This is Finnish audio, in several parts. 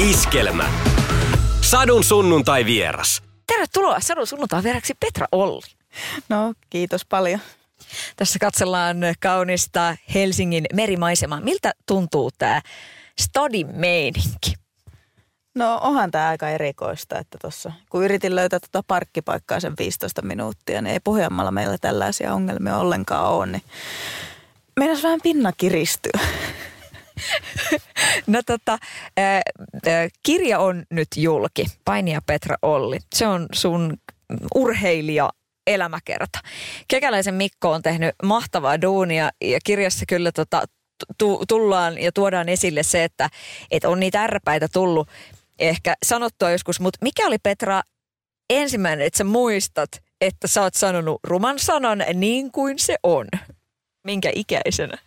Iskelmä. Sadun sunnuntai vieras. Tervetuloa Sadun sunnuntai vieraksi Petra Olli. No, kiitos paljon. Tässä katsellaan kaunista Helsingin merimaisemaa. Miltä tuntuu tämä stadin meininki? No onhan tämä aika erikoista, että tuossa kun yritin löytää tuota parkkipaikkaa sen 15 minuuttia, niin ei Pohjanmaalla meillä tällaisia ongelmia ollenkaan ole, niin meidän vähän pinna kiristyä. No tota, kirja on nyt julki, Painia Petra Olli. Se on sun urheilija elämäkerta. Kekäläisen Mikko on tehnyt mahtavaa duunia ja kirjassa kyllä tota, tu- tullaan ja tuodaan esille se, että, että on niitä ärpäitä tullut ehkä sanottua joskus, mutta mikä oli Petra ensimmäinen, että sä muistat, että sä oot sanonut ruman sanan niin kuin se on? Minkä ikäisenä?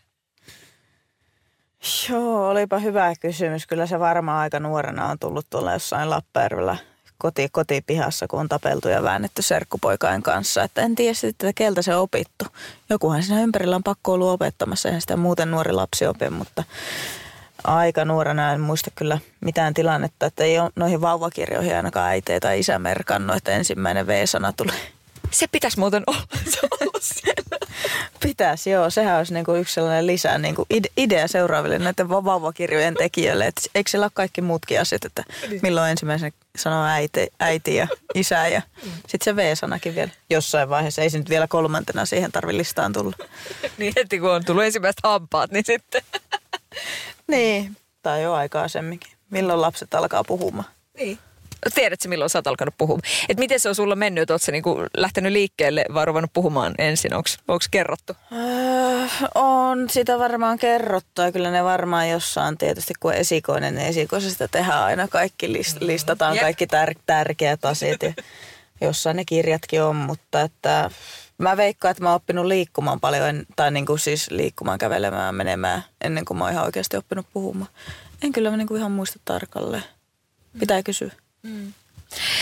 Joo, olipa hyvä kysymys. Kyllä se varmaan aika nuorena on tullut tuolla jossain Lappajärvellä koti, kotipihassa, kun on tapeltu ja väännetty serkkupoikain kanssa. Että en tiedä sitten, että keltä se on opittu. Jokuhan siinä ympärillä on pakko ollut opettamassa, eihän sitä muuten nuori lapsi opi, mutta aika nuorena en muista kyllä mitään tilannetta, että ei ole noihin vauvakirjoihin ainakaan äiti tai isä merkannut, että ensimmäinen V-sana tuli. Se pitäisi muuten olla, se olla. Pitäisi, joo. Sehän olisi niin kuin yksi sellainen lisää niin kuin idea seuraaville näiden vauvakirjojen tekijöille. Että eikö siellä ole kaikki muutkin asiat, että milloin ensimmäisen sanoo äiti, äiti ja isä ja sitten se V-sanakin vielä jossain vaiheessa. Ei se nyt vielä kolmantena siihen tarvi listaan tulla. niin heti kun on tullut ensimmäiset hampaat, niin sitten. niin, tai jo aikaisemminkin. Milloin lapset alkaa puhumaan. Niin. Tiedätkö, milloin sä oot alkanut puhumaan? Et miten se on sulla mennyt? Oletko niinku lähtenyt liikkeelle vai ruvennut puhumaan ensin? Onko kerrottu? Öö, on sitä varmaan kerrottu ja kyllä ne varmaan jossain tietysti kun esikoinen, niin esikoisesta tehdään aina kaikki, list, mm. listataan Jep. kaikki tär, tärkeät asiat ja jossain ne kirjatkin on, mutta että mä veikkaan, että mä oon oppinut liikkumaan paljon, tai niin kuin siis liikkumaan, kävelemään, menemään ennen kuin mä oon ihan oikeasti oppinut puhumaan. En kyllä niin kuin ihan muista tarkalleen. Pitää kysyä. Mm.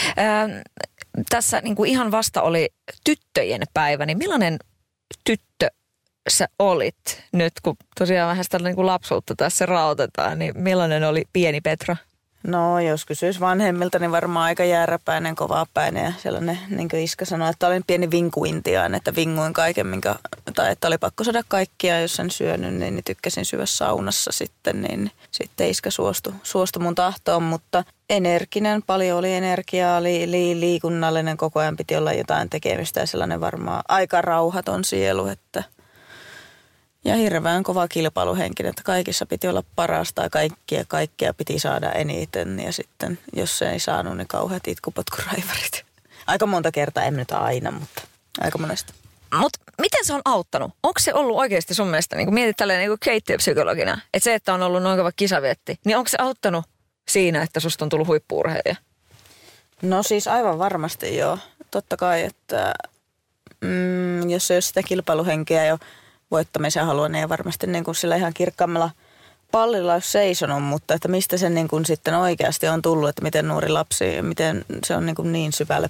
Ö, tässä niin kuin ihan vasta oli tyttöjen päivä, niin millainen tyttö sä olit nyt, kun tosiaan vähän sitä niin kuin lapsuutta tässä rautetaan, niin millainen oli pieni Petra? No jos kysyisi vanhemmilta, niin varmaan aika jääräpäinen, kovapäinen. Ja sellainen, niin kuin Iska sanoi, että olin pieni vinkuintiaan, että vinguin kaiken, minkä, tai että oli pakko saada kaikkia, jos en syönyt, niin, niin tykkäsin syödä saunassa sitten, niin sitten Iska suostui, suostui mun tahtoon, mutta energinen, paljon oli energiaa, li, li, liikunnallinen, koko ajan piti olla jotain tekemistä. Ja sellainen varmaan aika rauhaton sielu, että – ja hirveän kova kilpailuhenkinen, että kaikissa piti olla parasta ja kaikkia, kaikkia piti saada eniten. Ja sitten jos se ei saanut, niin kauheat itkupotkuraivarit. Aika monta kertaa, en nyt aina, mutta aika monesti. Mutta miten se on auttanut? Onko se ollut oikeasti sun mielestä, niin kun mietit tälleen niin keittiöpsykologina, että se, että on ollut noin kova kisavietti, niin onko se auttanut siinä, että susta on tullut huippuurheilija? No siis aivan varmasti joo. Totta kai, että mm, jos ei ole sitä kilpailuhenkeä jo voittamisen halua, niin ei varmasti niin kuin sillä ihan kirkkaammalla pallilla olisi seisonut, mutta että mistä se niin kuin sitten oikeasti on tullut, että miten nuori lapsi, miten se on niin, kuin niin syvälle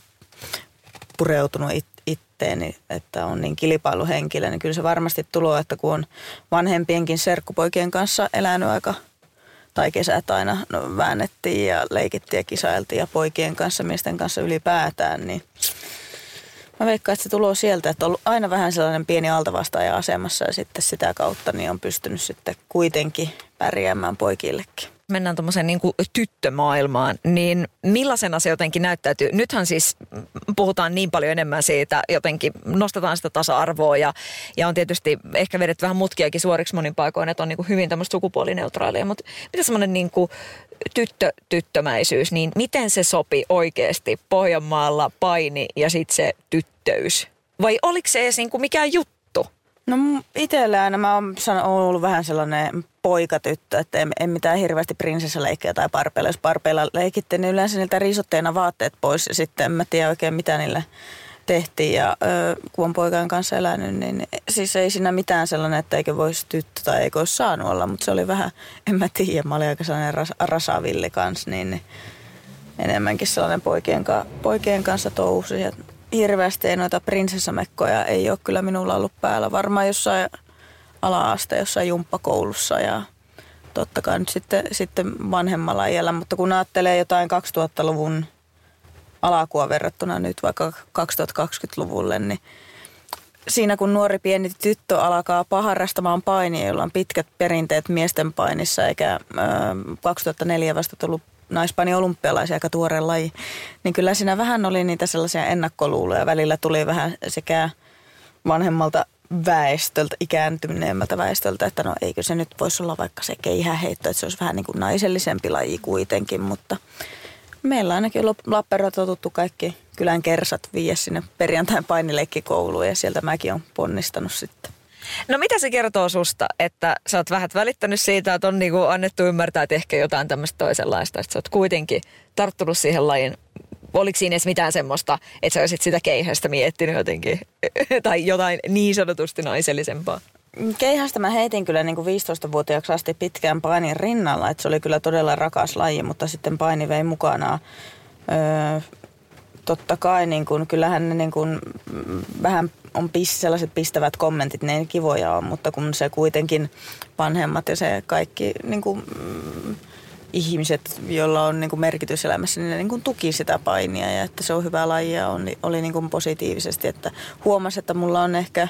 pureutunut it, itteeni, että on niin kilpailuhenkilö, niin kyllä se varmasti tulee, että kun on vanhempienkin serkkupoikien kanssa elänyt aika tai kesät aina no, väännettiin ja leikittiin ja kisailtiin ja poikien kanssa, miesten kanssa ylipäätään, niin Mä veikkaan, että se tulee sieltä, että on ollut aina vähän sellainen pieni altavastaaja asemassa ja sitten sitä kautta niin on pystynyt sitten kuitenkin pärjäämään poikillekin mennään tuommoiseen niin kuin tyttömaailmaan, niin millaisena se jotenkin näyttäytyy? Nythän siis puhutaan niin paljon enemmän siitä, jotenkin nostetaan sitä tasa-arvoa ja, ja on tietysti ehkä vedetty vähän mutkiakin suoriksi monin paikoin, että on niin kuin hyvin tämmöistä sukupuolineutraalia, mutta mitä semmoinen niin kuin tyttö, tyttömäisyys, niin miten se sopi oikeasti Pohjanmaalla paini ja sitten se tyttöys? Vai oliko se edes niin kuin mikään juttu? No itsellä mä oon, ollut vähän sellainen poikatyttö, että en, en mitään hirveästi prinsessaleikkejä tai parpeilla. Jos parpeilla leikitte, niin yleensä niiltä riisotteena vaatteet pois ja sitten en mä tiedä oikein mitä niille tehtiin. Ja ö, kun on poikan kanssa elänyt, niin siis ei siinä mitään sellainen, että eikö voisi tyttö tai eikö olisi saanut olla. Mutta se oli vähän, en mä tiedä, mä olin aika sellainen ras, rasavilli kanssa, niin, niin enemmänkin sellainen poikien, poikien kanssa touhusi. Ja hirveästi ei noita prinsessamekkoja ei ole kyllä minulla ollut päällä. Varmaan jossain ala-aste, jossain jumppakoulussa ja totta kai nyt sitten, sitten vanhemmalla iällä, mutta kun ajattelee jotain 2000-luvun alakua verrattuna nyt vaikka 2020-luvulle, niin siinä kun nuori pieni tyttö alkaa paharrastamaan painia, jolla on pitkät perinteet miesten painissa, eikä ö, 2004 vasta tullut naispaini olympialaisia aika tuore laji, niin kyllä siinä vähän oli niitä sellaisia ennakkoluuloja. Välillä tuli vähän sekä vanhemmalta väestöltä, ikääntyneemmältä väestöltä, että no eikö se nyt voisi olla vaikka se keihäheitto, että se olisi vähän niin kuin naisellisempi laji kuitenkin, mutta meillä ainakin Lappeenrannat totuttu kaikki kylän kersat viiä sinne perjantain painileikkikouluun ja sieltä mäkin on ponnistanut sitten. No mitä se kertoo susta, että sä oot vähän välittänyt siitä, että on niinku annettu ymmärtää, että ehkä jotain tämmöistä toisenlaista, että sä oot kuitenkin tarttunut siihen lajin oliko siinä edes mitään semmoista, että sä olisit sitä keihästä miettinyt jotenkin, tai jotain niin sanotusti naisellisempaa? Keihästä mä heitin kyllä niin kuin 15-vuotiaaksi asti pitkään painin rinnalla, että se oli kyllä todella rakas laji, mutta sitten paini vei mukanaan. Öö, totta kai niin kuin, kyllähän ne niin kuin, vähän on pis, sellaiset pistävät kommentit, ne ei kivoja on, mutta kun se kuitenkin vanhemmat ja se kaikki niin kuin, mm, ihmiset, joilla on niin kuin merkitys elämässä, niin ne niin kuin tuki sitä painia ja että se on hyvä laji ja on, oli niin kuin positiivisesti, että huomasi, että mulla on ehkä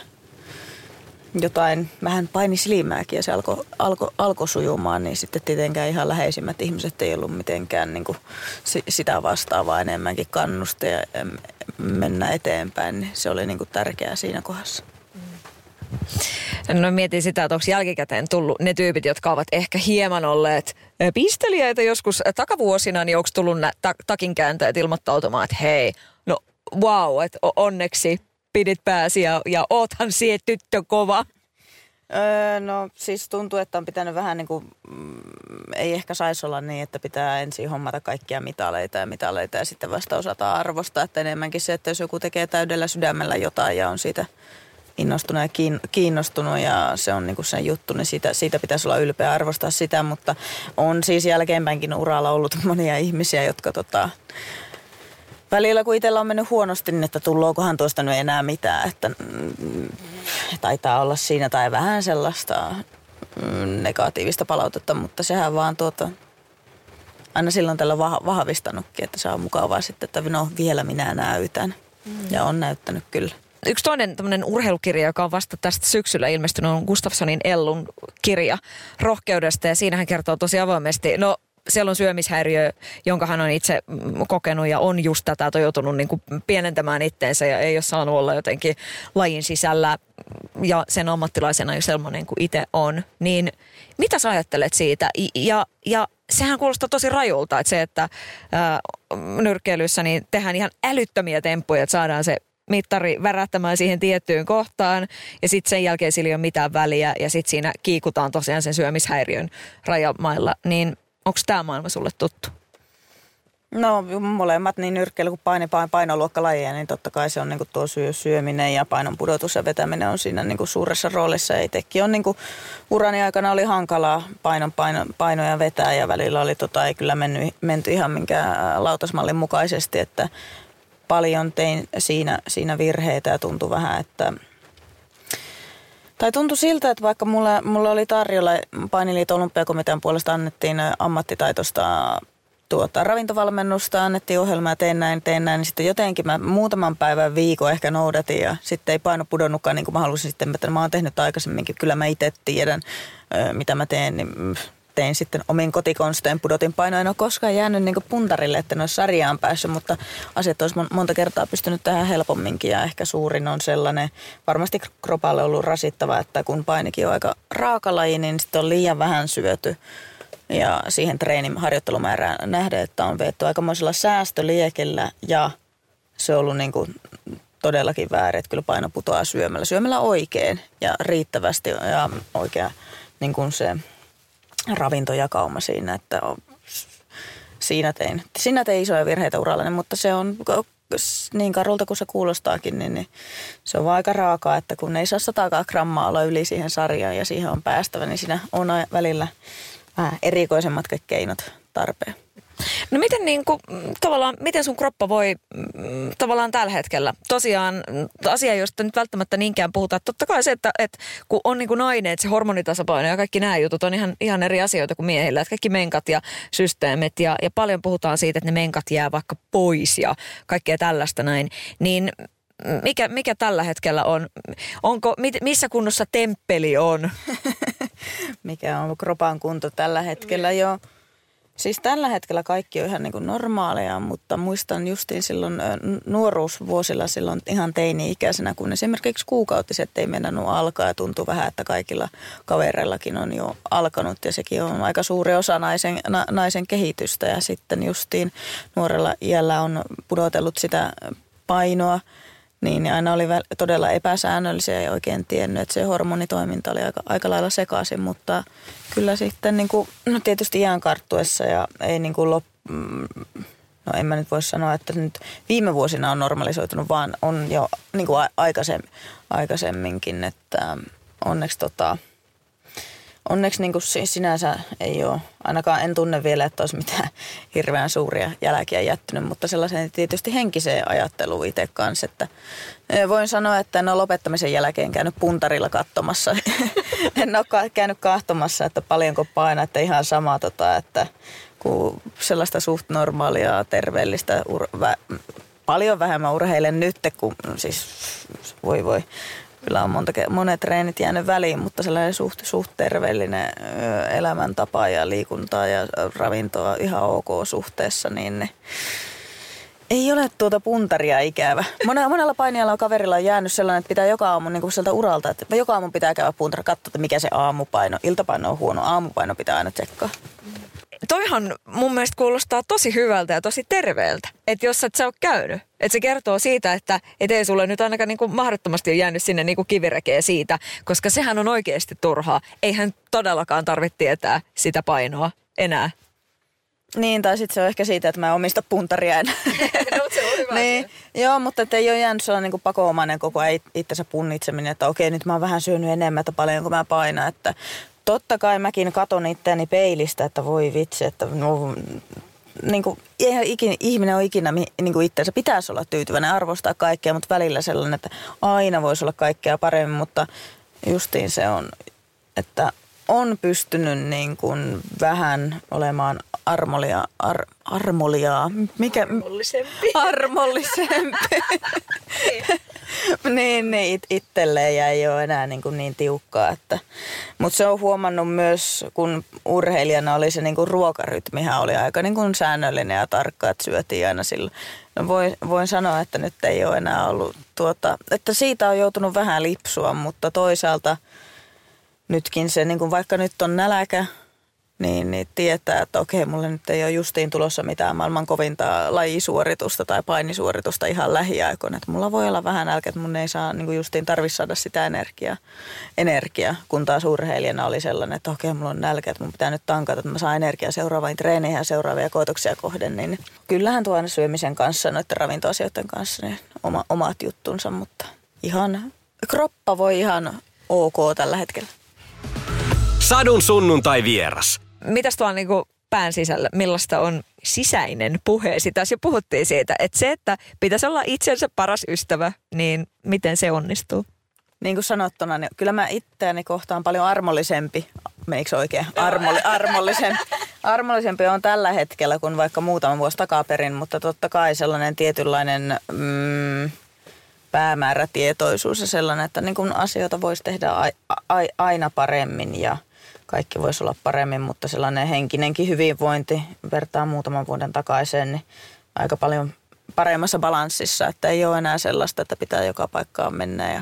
jotain vähän painisilmääkin ja se alkoi alko, alko sujumaan, niin sitten tietenkään ihan läheisimmät ihmiset ei ollut mitenkään niin kuin sitä vastaavaa enemmänkin kannusta ja mennä eteenpäin, niin se oli niin kuin tärkeää siinä kohdassa. No mietin sitä, että onko jälkikäteen tullut ne tyypit, jotka ovat ehkä hieman olleet pistelijöitä joskus takavuosina, niin onko tullut nämä takinkääntäjät ilmoittautumaan, että hei, no wow, että onneksi pidit pääsi ja, ja oothan sie tyttö kova. Öö, no siis tuntuu, että on pitänyt vähän niin kuin, mm, ei ehkä saisi olla niin, että pitää ensin hommata kaikkia mitaleita ja mitaleita ja sitten vasta osata arvostaa. Että enemmänkin se, että jos joku tekee täydellä sydämellä jotain ja on siitä innostunut ja kiinnostunut ja se on niinku sen juttu, niin siitä, siitä pitäisi olla ylpeä arvostaa sitä, mutta on siis jälkeenpäinkin uralla ollut monia ihmisiä, jotka tota, välillä kun itsellä on mennyt huonosti, niin että tullookohan tuosta nyt enää mitään, että mm, taitaa olla siinä tai vähän sellaista mm, negatiivista palautetta, mutta sehän vaan tuota, aina silloin tällä vahvistanutkin, että se on mukavaa sitten, että no vielä minä näytän. Mm. Ja on näyttänyt kyllä. Yksi toinen tämmöinen urheilukirja, joka on vasta tästä syksyllä ilmestynyt, on Gustafssonin Ellun kirja rohkeudesta ja siinä hän kertoo tosi avoimesti. No siellä on syömishäiriö, jonka hän on itse kokenut ja on just tätä, että on joutunut niin kuin pienentämään itteensä ja ei ole saanut olla jotenkin lajin sisällä ja sen ammattilaisena jo sellainen kuin itse on. Niin mitä sä ajattelet siitä? Ja, ja sehän kuulostaa tosi rajulta, että se, että ää, nyrkkeilyssä niin tehdään ihan älyttömiä temppuja, että saadaan se mittari värähtämään siihen tiettyyn kohtaan ja sitten sen jälkeen sillä ei ole mitään väliä ja sitten siinä kiikutaan tosiaan sen syömishäiriön rajamailla. Niin onko tämä maailma sulle tuttu? No molemmat, niin nyrkkeily kuin paine, pain, painoluokkalajeja, niin totta kai se on niin kuin tuo syö, syöminen ja painon pudotus ja vetäminen on siinä niin kuin suuressa roolissa. Itsekin on niin kuin, urani aikana oli hankalaa painon, paino, painoja vetää ja välillä oli tota, ei kyllä mennyt, menty ihan minkään lautasmallin mukaisesti, että paljon tein siinä, siinä virheitä ja tuntui vähän, että tai tuntui siltä, että vaikka mulla, mulla oli tarjolla painiliiton olympiakomitean puolesta annettiin ammattitaitosta tuota, ravintovalmennusta, annettiin ohjelmaa, tein näin, tein näin, niin sitten jotenkin mä muutaman päivän viikon ehkä noudatin ja sitten ei paino pudonnutkaan niin kuin mä halusin sitten, että mä oon tehnyt aikaisemminkin, kyllä mä itse tiedän, mitä mä teen, niin mm, tein sitten omin kotikonstein, pudotin painoa. En ole koskaan jäänyt niin puntarille, että ne olisi sarjaan päässyt, mutta asiat olisi monta kertaa pystynyt tähän helpomminkin. Ja ehkä suurin on sellainen, varmasti kropalle ollut rasittava, että kun painikin on aika raakalaji, niin sitten on liian vähän syöty. Ja siihen treenin harjoittelumäärään nähden, että on veetty aikamoisella säästöliekellä ja se on ollut niin kuin todellakin väärin, että kyllä paino putoaa syömällä. Syömällä oikein ja riittävästi ja oikein niin kuin se ravintojakauma siinä, että on, siinä, tein, siinä tein isoja virheitä urallani, mutta se on niin karulta kuin se kuulostaakin, niin, niin se on aika raakaa, että kun ei saa 100 grammaa olla yli siihen sarjaan ja siihen on päästävä, niin siinä on välillä vähän erikoisemmat keinot tarpeen. No miten niin kuin, tavallaan, miten sun kroppa voi mm, tavallaan tällä hetkellä? Tosiaan mm, asia, josta nyt välttämättä niinkään puhutaan. Totta kai se, että, että kun on niin kuin nainen, että se hormonitasapaino ja kaikki nämä jutut on ihan, ihan eri asioita kuin miehillä. Että kaikki menkat ja systeemit ja, ja paljon puhutaan siitä, että ne menkat jää vaikka pois ja kaikkea tällaista näin. Niin mikä, mikä tällä hetkellä on? Onko, missä kunnossa temppeli on? mikä on kropan kunto tällä hetkellä jo? Siis tällä hetkellä kaikki on ihan niin kuin normaalia, mutta muistan justiin silloin nuoruusvuosilla silloin ihan teini-ikäisenä, kun esimerkiksi kuukautiset ei mennä alkaa ja tuntuu vähän, että kaikilla kavereillakin on jo alkanut ja sekin on aika suuri osa naisen, na, naisen kehitystä. Ja sitten justiin nuorella iällä on pudotellut sitä painoa – niin, niin aina oli todella epäsäännöllisiä ja oikein tiennyt, että se hormonitoiminta oli aika, aika lailla sekaisin, mutta kyllä sitten niin kuin, no tietysti iän karttuessa ja ei niin kuin lop, mm, no en mä nyt voi sanoa, että nyt viime vuosina on normalisoitunut, vaan on jo niin kuin aikaisemmin, aikaisemminkin, että onneksi tota, onneksi niin kuin sinänsä ei ole, ainakaan en tunne vielä, että olisi mitään hirveän suuria jälkiä jättynyt, mutta sellaisen tietysti henkiseen ajatteluun itse kanssa, että voin sanoa, että en ole lopettamisen jälkeen käynyt puntarilla katsomassa. en ole käynyt kahtomassa, että paljonko painaa, että ihan sama, tota, että kun sellaista suht normaalia, terveellistä, ur- vä- paljon vähemmän urheilen nyt, kun siis voi voi kyllä on monta, monet treenit jäänyt väliin, mutta sellainen suht, suht terveellinen elämäntapa ja liikuntaa ja ravintoa ihan ok suhteessa, niin ne ei ole tuota puntaria ikävä. Monella, monella painijalla on kaverilla on jäänyt sellainen, että pitää joka aamu niin kuin sieltä uralta, että joka aamu pitää käydä puntara, katsoa, että mikä se aamupaino. Iltapaino on huono, aamupaino pitää aina tsekkaa toihan mun mielestä kuulostaa tosi hyvältä ja tosi terveeltä, että jos et sä ole käynyt. Että se kertoo siitä, että et ei sulle nyt ainakaan niinku mahdottomasti ole jäänyt sinne niinku kivirekeä siitä, koska sehän on oikeasti turhaa. Eihän todellakaan tarvitse tietää sitä painoa enää. Niin, tai sitten se on ehkä siitä, että mä en omista puntaria enää. no, se on hyvä niin, Joo, mutta ei ole jäänyt sellainen niin pakoomainen koko ajan itsensä punnitseminen, että okei, nyt mä oon vähän syönyt enemmän, että paljonko mä painan. Että totta kai mäkin katon itseäni peilistä, että voi vitsi, että no, niin kuin, eihän ikinä, ihminen on ikinä niin kuin itseensä pitäisi olla tyytyväinen, arvostaa kaikkea, mutta välillä sellainen, että aina voisi olla kaikkea paremmin, mutta justiin se on, että on pystynyt niin kuin vähän olemaan armolia, ar, armoliaa. Mikä? Armollisempi. Armollisempi. niin, niin it, itselleen ja ei ole enää niin, kuin niin tiukkaa. Että. Mutta se on huomannut myös, kun urheilijana oli se niin kuin ruokarytmihän oli aika niin kuin säännöllinen ja tarkka, että syötiin aina silloin. No voin, voin sanoa, että nyt ei ole enää ollut tuota, että siitä on joutunut vähän lipsua, mutta toisaalta nytkin se, niin kuin vaikka nyt on näläkä, niin, niin tietää, että okei, mulle nyt ei ole justiin tulossa mitään maailman kovinta lajisuoritusta tai painisuoritusta ihan lähiaikoina. Että mulla voi olla vähän nälkä, että mun ei saa niin justiin tarvitse saada sitä energiaa, energia, kun taas urheilijana oli sellainen, että okei, mulla on nälkä, että mun pitää nyt tankata, että mä saan energiaa seuraaviin treeneihin ja seuraavia koitoksia kohden. Niin kyllähän tuo aina syömisen kanssa, noiden ravintoasioiden kanssa, niin oma, omat juttunsa, mutta ihan kroppa voi ihan ok tällä hetkellä. Sadun sunnuntai vieras. Mitäs tuolla niinku pään sisällä, millaista on sisäinen puheesi? Tässä jo puhuttiin siitä, että se, että pitäisi olla itsensä paras ystävä, niin miten se onnistuu? Niin kuin sanottuna, niin kyllä mä itseäni kohtaan paljon armollisempi, menikö oikein? Armolli, armollisempi, armollisempi on tällä hetkellä kuin vaikka muutama vuosi takaperin, mutta totta kai sellainen tietynlainen mm, päämäärätietoisuus ja sellainen, että niin kuin asioita voisi tehdä a, a, aina paremmin ja – kaikki voisi olla paremmin, mutta sellainen henkinenkin hyvinvointi vertaa muutaman vuoden takaisin, niin aika paljon paremmassa balanssissa, että ei ole enää sellaista, että pitää joka paikkaan mennä ja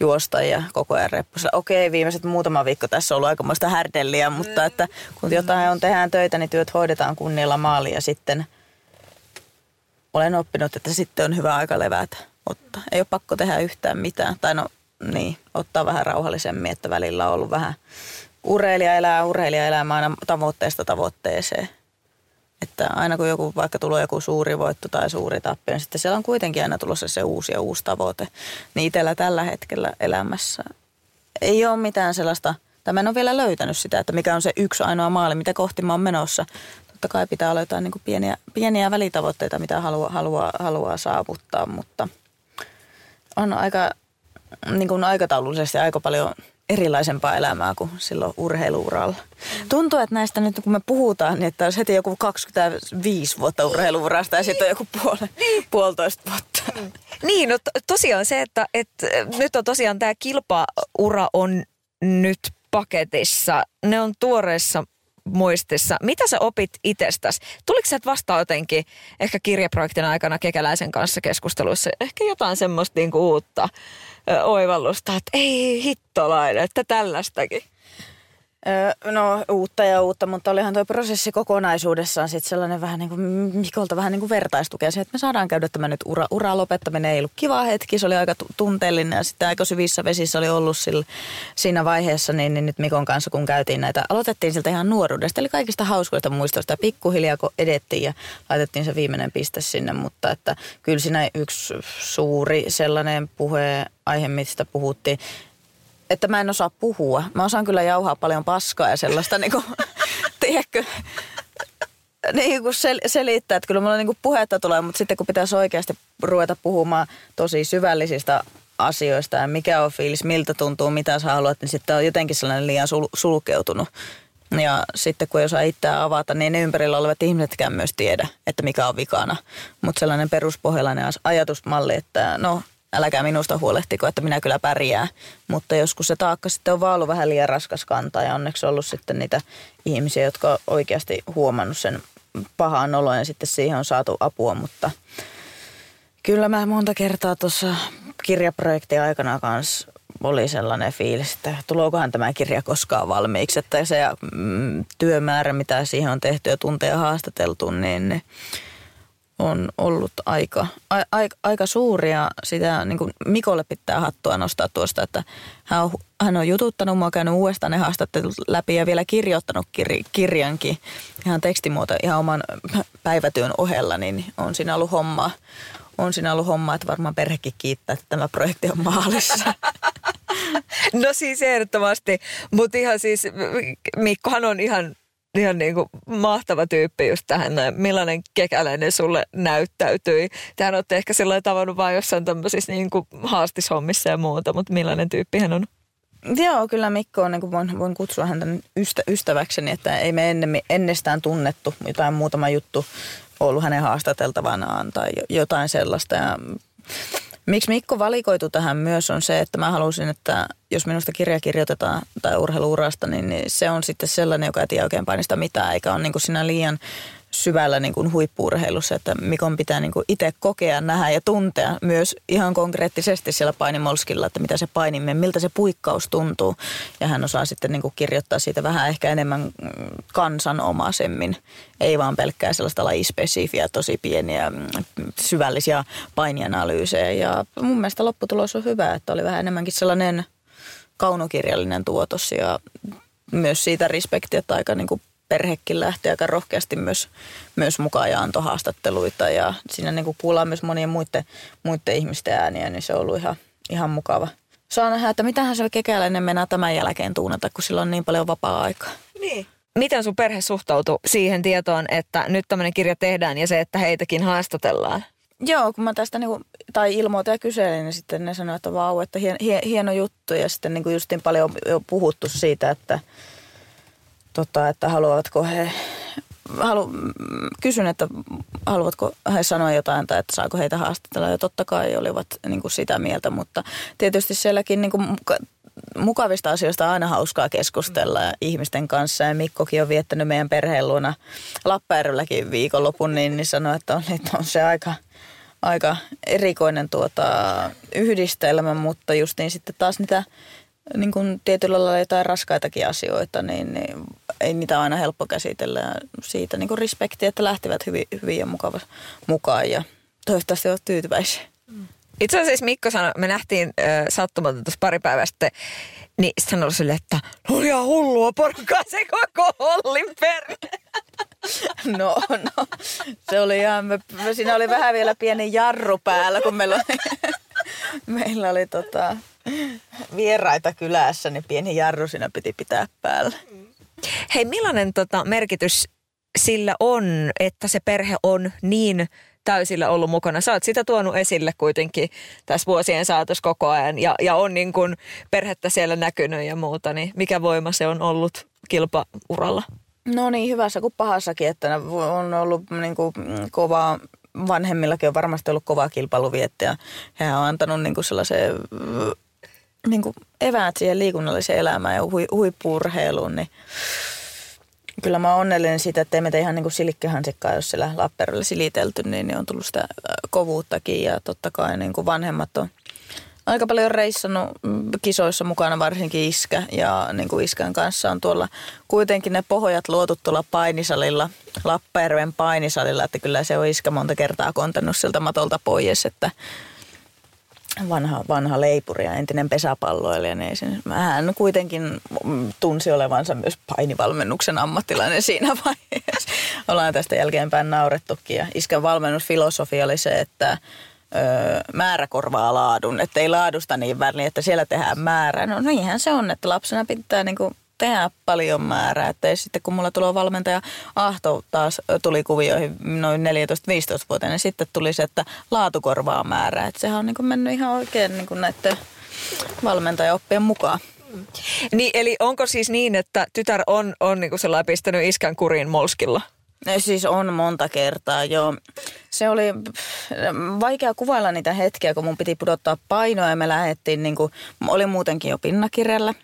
juosta ja koko ajan reppusella. Okei, viimeiset muutama viikko tässä on ollut aikamoista härdelliä, mutta että kun jotain on tehdään töitä, niin työt hoidetaan kunnilla maaliin ja sitten olen oppinut, että sitten on hyvä aika levätä. Ottaa. Ei ole pakko tehdä yhtään mitään. Tai no niin, ottaa vähän rauhallisemmin, että välillä on ollut vähän urheilija elää urheilijaelämä aina tavoitteesta tavoitteeseen. Että aina kun joku, vaikka tulee joku suuri voitto tai suuri tappio, niin sitten siellä on kuitenkin aina tulossa se uusi ja uusi tavoite. Niin itsellä tällä hetkellä elämässä ei ole mitään sellaista, tai mä en ole vielä löytänyt sitä, että mikä on se yksi ainoa maali, mitä kohti mä oon menossa. totta kai pitää olla jotain niin kuin pieniä, pieniä välitavoitteita, mitä haluaa, haluaa, haluaa saavuttaa, mutta on aika niin kuin aikataulullisesti aika paljon erilaisempaa elämää kuin silloin urheiluuralla. Tuntuu, että näistä nyt kun me puhutaan, niin että olisi heti joku 25 vuotta urheiluurasta ja sitten on joku puole, niin. puolitoista vuotta. Niin, no to, tosiaan se, että, että nyt on tosiaan tämä kilpaura on nyt paketissa. Ne on tuoreessa muistissa. Mitä sä opit itsestäsi? Tuliko sä vastaan jotenkin ehkä kirjaprojektin aikana kekäläisen kanssa keskusteluissa ehkä jotain semmoista niinku uutta ö, oivallusta, että ei hittolainen, että tällaistakin? No uutta ja uutta, mutta olihan tuo prosessi kokonaisuudessaan sitten sellainen vähän niin kuin Mikolta vähän niin kuin vertaistukea se, että me saadaan käydä tämä nyt ura, ura lopettaminen. Ei ollut kiva hetki, se oli aika tunteellinen ja sitten aika syvissä vesissä oli ollut sillä, siinä vaiheessa, niin, niin nyt Mikon kanssa kun käytiin näitä, aloitettiin siltä ihan nuoruudesta, eli kaikista hauskoista muistoista pikkuhiljaa kun edettiin ja laitettiin se viimeinen piste sinne, mutta että kyllä siinä yksi suuri sellainen puheaihe, mistä puhuttiin, että mä en osaa puhua. Mä osaan kyllä jauhaa paljon paskaa ja sellaista, niin kuin, tiedätkö, niin kuin sel- selittää, että kyllä mulla niin kuin puhetta tulee, mutta sitten kun pitäisi oikeasti ruveta puhumaan tosi syvällisistä asioista ja mikä on fiilis, miltä tuntuu, mitä sä haluat, niin sitten on jotenkin sellainen liian sul- sulkeutunut. Ja sitten kun ei osaa itseään avata, niin ne ympärillä olevat ihmisetkään myös tiedä, että mikä on vikana. Mutta sellainen peruspohjalainen ajatusmalli, että no älkää minusta huolehtiko, että minä kyllä pärjää. Mutta joskus se taakka sitten on vaan ollut vähän liian raskas kantaa ja onneksi on ollut sitten niitä ihmisiä, jotka on oikeasti huomannut sen pahaan oloon ja sitten siihen on saatu apua, mutta kyllä mä monta kertaa tuossa kirjaprojektin aikana kanssa oli sellainen fiilis, että tulookohan tämä kirja koskaan valmiiksi, että se mm, työmäärä, mitä siihen on tehty ja tunteja haastateltu, niin, niin on ollut aika, a, a, aika suuria. Sitä niin kuin Mikolle pitää hattua nostaa tuosta, että hän on, hän on jututtanut mua, käynyt uudestaan ne haastattelut läpi ja vielä kirjoittanut kir, kirjankin ihan tekstimuoto ihan oman päivätyön ohella, niin on siinä ollut hommaa. On siinä ollut hommaa, että varmaan perhekin kiittää, että tämä projekti on maalissa. No siis ehdottomasti, mutta ihan siis Mikkohan on ihan ihan niin kuin mahtava tyyppi just tähän näin. Millainen kekäläinen sulle näyttäytyi? Tähän olette ehkä sillä tavannut vain jossain tämmöisissä niin kuin haastishommissa ja muuta, mutta millainen tyyppi hän on? Joo, kyllä Mikko on, niin kuin voin, voin kutsua häntä ystä, ystäväkseni, että ei me ennen, ennestään tunnettu jotain muutama juttu ollut hänen haastateltavanaan tai jotain sellaista. Ja Miksi Mikko valikoitu tähän myös on se, että mä halusin, että jos minusta kirja kirjoitetaan tai urheiluurasta, niin, niin se on sitten sellainen, joka ei tiedä oikein painista mitään, eikä ole niin kuin siinä liian syvällä niin kuin huippuurheilussa, että Mikon pitää niin kuin itse kokea, nähdä ja tuntea myös ihan konkreettisesti siellä painimolskilla, että mitä se painimme, miltä se puikkaus tuntuu. Ja hän osaa sitten niin kuin kirjoittaa siitä vähän ehkä enemmän mm, kansanomaisemmin, ei vaan pelkkää sellaista lajispesifiä, tosi pieniä mm, syvällisiä painianalyysejä. Ja mun mielestä lopputulos on hyvä, että oli vähän enemmänkin sellainen kaunokirjallinen tuotos ja myös siitä respektiä, että aika niin kuin perhekin lähti aika rohkeasti myös, myös mukaan ja antoi haastatteluita ja siinä niin kuin kuullaan myös monien muiden, muiden ihmisten ääniä, niin se on ollut ihan, ihan mukava. Saa nähdä, että mitähän siellä kekäläinen mennään tämän jälkeen tuunata, kun sillä on niin paljon vapaa-aikaa. Niin. Miten sun perhe suhtautuu siihen tietoon, että nyt tämmöinen kirja tehdään ja se, että heitäkin haastatellaan? Joo, kun mä tästä niinku, tai ilmoitin ja kyselin, niin sitten ne sanoivat, että vau, että hien, hien, hieno juttu. Ja sitten niinku justiin paljon jo puhuttu siitä, että, tota, että haluavatko he, halu, kysyn, että haluavatko he sanoa jotain tai että saako heitä haastatella. Ja totta kai olivat niin kuin sitä mieltä, mutta tietysti sielläkin niin kuin mukavista asioista on aina hauskaa keskustella mm. ihmisten kanssa. Ja Mikkokin on viettänyt meidän perheen luona Lappajärvelläkin viikonlopun, niin, niin sanoi, että on, että on se aika, aika erikoinen tuota, yhdistelmä, mutta justiin sitten taas niitä niin kuin tietyllä lailla jotain raskaitakin asioita, niin, niin ei niitä aina helppo käsitellä. Ja siitä niin kuin respekti, että lähtivät hyvin, hyvin ja mukava, mukaan ja toivottavasti ovat tyytyväisiä. Itse asiassa Mikko sanoi, me nähtiin äh, sattumalta tuossa pari päivää sitten, niin sitten oli silleen, että oli ihan hullua porukkaa se koko Hollin perhe. No, no, se oli ihan, me, siinä oli vähän vielä pieni jarru päällä, kun meillä oli, meillä oli tota, vieraita kylässä, niin pieni jarru siinä piti pitää päällä. Hei, millainen tota, merkitys sillä on, että se perhe on niin täysillä ollut mukana. Sä oot sitä tuonut esille kuitenkin tässä vuosien saatossa koko ajan ja, ja on niin kuin perhettä siellä näkynyt ja muuta, niin mikä voima se on ollut kilpauralla? No niin, hyvässä kuin pahassakin, että on ollut niin kuin kovaa, vanhemmillakin on varmasti ollut kovaa kilpailuvietti ja he on antanut niin kuin sellaisen niin kuin eväät siihen liikunnalliseen elämään ja hui, huippuurheiluun, niin kyllä mä oon onnellinen siitä, että ei meitä ihan niin kuin silikkehansikkaa, jos siellä Lappeenrannalla silitelty, niin, niin on tullut sitä kovuuttakin ja totta kai niin kuin vanhemmat on aika paljon reissannut kisoissa mukana, varsinkin iskä. Ja niin kuin iskän kanssa on tuolla kuitenkin ne pohjat luotu tuolla painisalilla, Lappeenrven painisalilla, että kyllä se on iskä monta kertaa kontannut siltä matolta pois, että vanha, vanha leipuri ja entinen pesäpalloilija, niin sen, hän kuitenkin tunsi olevansa myös painivalmennuksen ammattilainen siinä vaiheessa. Ollaan tästä jälkeenpäin naurettukin ja iskän valmennusfilosofia oli se, että öö, määrä korvaa laadun, että ei laadusta niin väliin, että siellä tehdään määrä. No niinhän se on, että lapsena pitää niinku tehdä paljon määrää. Että sitten kun mulla tulee valmentaja Ahto taas tuli kuvioihin noin 14-15-vuotiaana, niin sitten tuli se, että laatu korvaa määrää. Että sehän on niin mennyt ihan oikein niin näiden valmentajaoppien mukaan. Niin, eli onko siis niin, että tytär on, on niin kuin pistänyt iskän kuriin molskilla? Siis on monta kertaa, joo. Se oli vaikea kuvailla niitä hetkiä, kun mun piti pudottaa painoa ja me lähdettiin, niin kuin, oli muutenkin jo pinnakirjalla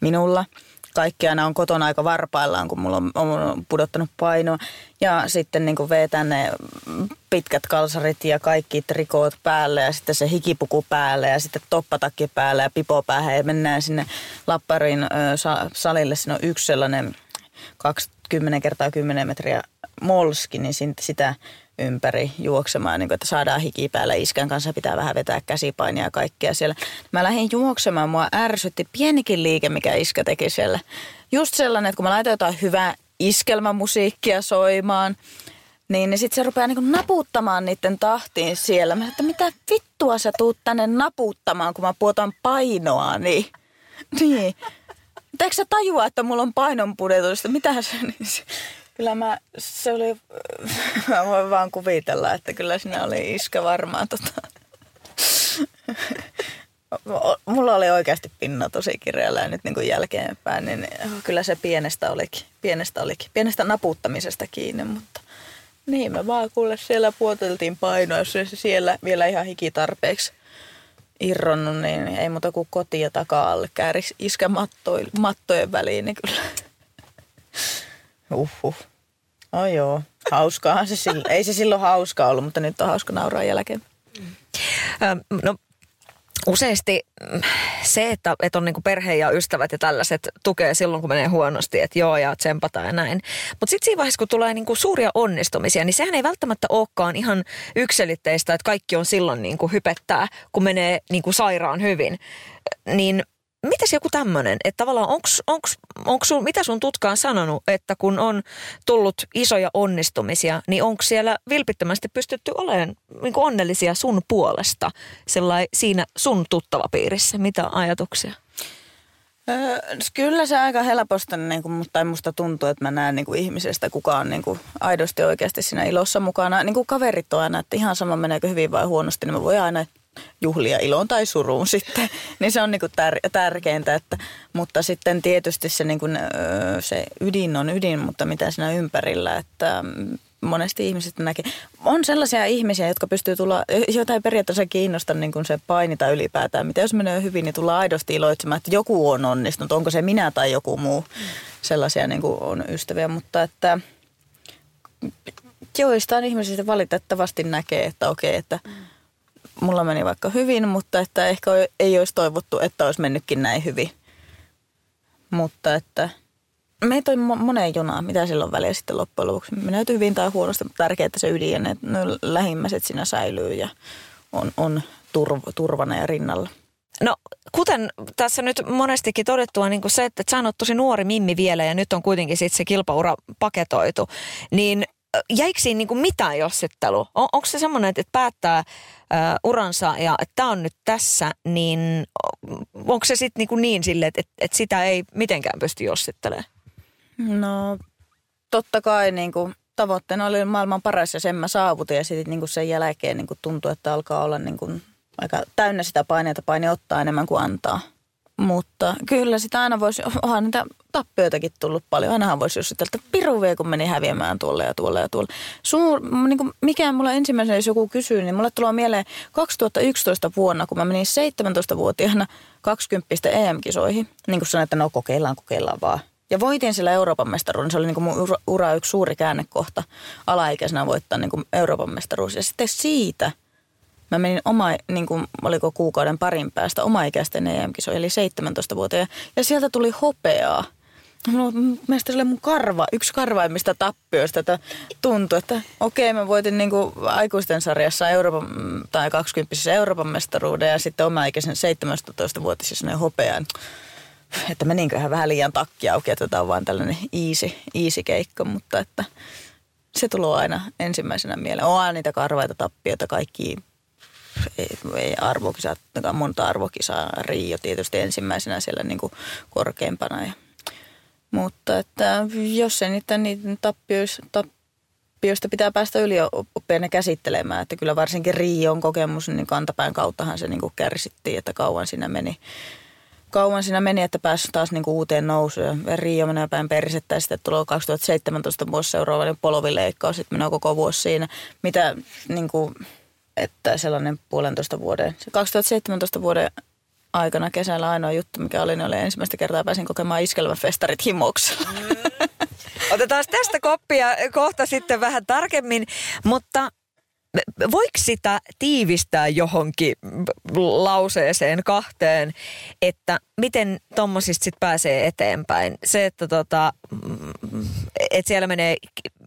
minulla. Kaikki aina on kotona aika varpaillaan, kun mulla on, pudottanut painoa. Ja sitten niin vetää ne pitkät kalsarit ja kaikki trikoot päälle ja sitten se hikipuku päälle ja sitten toppatakki päälle ja pipo päähän. Ja mennään sinne Lapparin salille. Siinä on yksi sellainen 20 kertaa 10 metriä molski, niin sitä ympäri juoksemaan, niin kuin, että saadaan hiki päälle. Iskän kanssa pitää vähän vetää käsipainia ja kaikkea siellä. Mä lähdin juoksemaan, mua ärsytti pienikin liike, mikä iskä teki siellä. Just sellainen, että kun mä laitoin jotain hyvää iskelmämusiikkia soimaan, niin, niin sitten se rupeaa niin naputtamaan niiden tahtiin siellä. Mä että mitä vittua sä tuut tänne naputtamaan, kun mä puotan painoa, niin. niin. Eikö sä tajua, että mulla on painon pudotusta? Mitähän se niin? Kyllä mä, se oli, mä voin vaan kuvitella, että kyllä sinä oli iskä varmaan tota. Mulla oli oikeasti pinna tosi kireällä ja nyt niin kuin jälkeenpäin, niin kyllä se pienestä olikin, pienestä olikin, pienestä naputtamisesta kiinni, mutta niin me vaan kuule siellä puoteltiin painoa, jos se siellä vielä ihan hikitarpeeksi irronnut, niin ei muuta kuin koti ja takaa alle kääris iskä mattojen väliin, niin kyllä Uhuh. Oh joo, hauskaahan se silloin. Ei se silloin hauska ollut, mutta nyt on hauska nauraa jälkeen. No useasti mm, se, että, että on niinku perhe ja ystävät ja tällaiset tukee silloin, kun menee huonosti, että joo ja tsempataan ja näin. Mutta sitten siinä vaiheessa, kun tulee niinku suuria onnistumisia, niin sehän ei välttämättä olekaan ihan yksilitteistä, että kaikki on silloin niinku hypettää, kun menee niinku sairaan hyvin. Niin mitäs joku tämmöinen, että tavallaan onks, onks, onks sun, mitä sun tutka on sanonut, että kun on tullut isoja onnistumisia, niin onko siellä vilpittömästi pystytty olemaan niin onnellisia sun puolesta siinä sun tuttava piirissä? Mitä ajatuksia? Öö, kyllä se aika helposti, niin kuin, tai musta tuntuu, että mä näen niin kuin ihmisestä, kuka on niin kuin, aidosti oikeasti siinä ilossa mukana. Niin kuin kaverit on aina, että ihan sama meneekö hyvin vai huonosti, niin mä voin aina juhlia iloon tai suruun sitten. niin se on niinku tär- tärkeintä, että, mutta sitten tietysti se, niinku, se ydin on ydin, mutta mitä siinä ympärillä, että mm, monesti ihmiset näkee. On sellaisia ihmisiä, jotka pystyy tulla, joita ei periaatteessa kiinnosta niin kuin se painita ylipäätään. Mitä jos menee hyvin, niin tullaan aidosti iloitsemaan, että joku on onnistunut. Onko se minä tai joku muu. Mm. Sellaisia niin kuin on ystäviä, mutta että joistain ihmisistä valitettavasti näkee, että okei, että mm mulla meni vaikka hyvin, mutta että ehkä ei olisi toivottu, että olisi mennytkin näin hyvin. Mutta että meitä on moneen junaan, mitä silloin väliä sitten loppujen lopuksi. Menee hyvin tai huonosti, mutta tärkeää, että se ydin ne, ne lähimmäiset siinä säilyy ja on, on turv, turvana ja rinnalla. No kuten tässä nyt monestikin todettua niin kuin se, että sä oot tosi nuori Mimmi vielä ja nyt on kuitenkin sitten se kilpaura paketoitu, niin jäikö siinä niin kuin mitään jossittelu? On, onko se semmoinen, että päättää uh, uransa ja että tämä on nyt tässä, niin onko se sitten niin, niin sille, että, että, että sitä ei mitenkään pysty jossittelemaan? No totta kai niin kuin, tavoitteena oli maailman paras ja sen mä saavutin ja sitten niin kuin sen jälkeen niin kuin että alkaa olla niin kuin aika täynnä sitä paineita, paine ottaa enemmän kuin antaa. Mutta kyllä sitä aina voisi, onhan niitä tappioitakin tullut paljon. Ainahan voisi jussitella, että piru vie, kun meni häviämään tuolle ja tuolle ja tuolle. Suur, niin kuin mikä mulla ensimmäisenä, jos joku kysyy, niin mulle tulee mieleen 2011 vuonna, kun mä menin 17-vuotiaana 20 EM-kisoihin. Niin kuin sanoin, että no kokeillaan, kokeillaan vaan. Ja voitin sillä Euroopan mestaruuden. Se oli niin kuin mun ura, ura yksi suuri käännekohta alaikäisenä voittaa niin kuin Euroopan mestaruus. Ja sitten siitä mä menin oma, niin kuin, oliko kuukauden parin päästä oma-ikäisten EM-kisoihin, eli 17-vuotiaan. Ja sieltä tuli hopeaa. Mulla, mielestäni oli mun karva, yksi karvaimmista tappioista, että tuntui, että okei, mä voitin niin kuin aikuisten sarjassa Euroopan, tai 20 Euroopan mestaruuden ja sitten oma-ikäisen 17-vuotisessa hopean että meninköhän vähän liian takki auki, että tämä on vaan tällainen easy, easy keikka, mutta että se tulee aina ensimmäisenä mieleen. On niitä karvaita tappioita, kaikki ei, ei arvokisaa, monta arvokisaa, Rio tietysti ensimmäisenä siellä niin kuin korkeimpana. Ja, mutta että jos se niitä, niitä tappioista, tappioista pitää päästä ylioppeena käsittelemään, että kyllä varsinkin Rion kokemus, niin kantapään kauttahan se niin kuin kärsittiin, että kauan siinä meni kauan siinä meni, että pääsi taas niinku uuteen nousuun. Rio menee päin perisettä ja sitten tulee 2017 vuosi seuraava polvileikkaus. Sitten menee koko vuosi siinä. Mitä niinku, että sellainen puolentoista vuoden, 2017 vuoden aikana kesällä ainoa juttu, mikä oli, niin oli ensimmäistä kertaa pääsin kokemaan iskelmän festarit himoksella. Mm. Otetaan tästä koppia kohta sitten vähän tarkemmin, mutta voiko sitä tiivistää johonkin lauseeseen kahteen, että miten tuommoisista sitten pääsee eteenpäin? Se, että tota, et siellä menee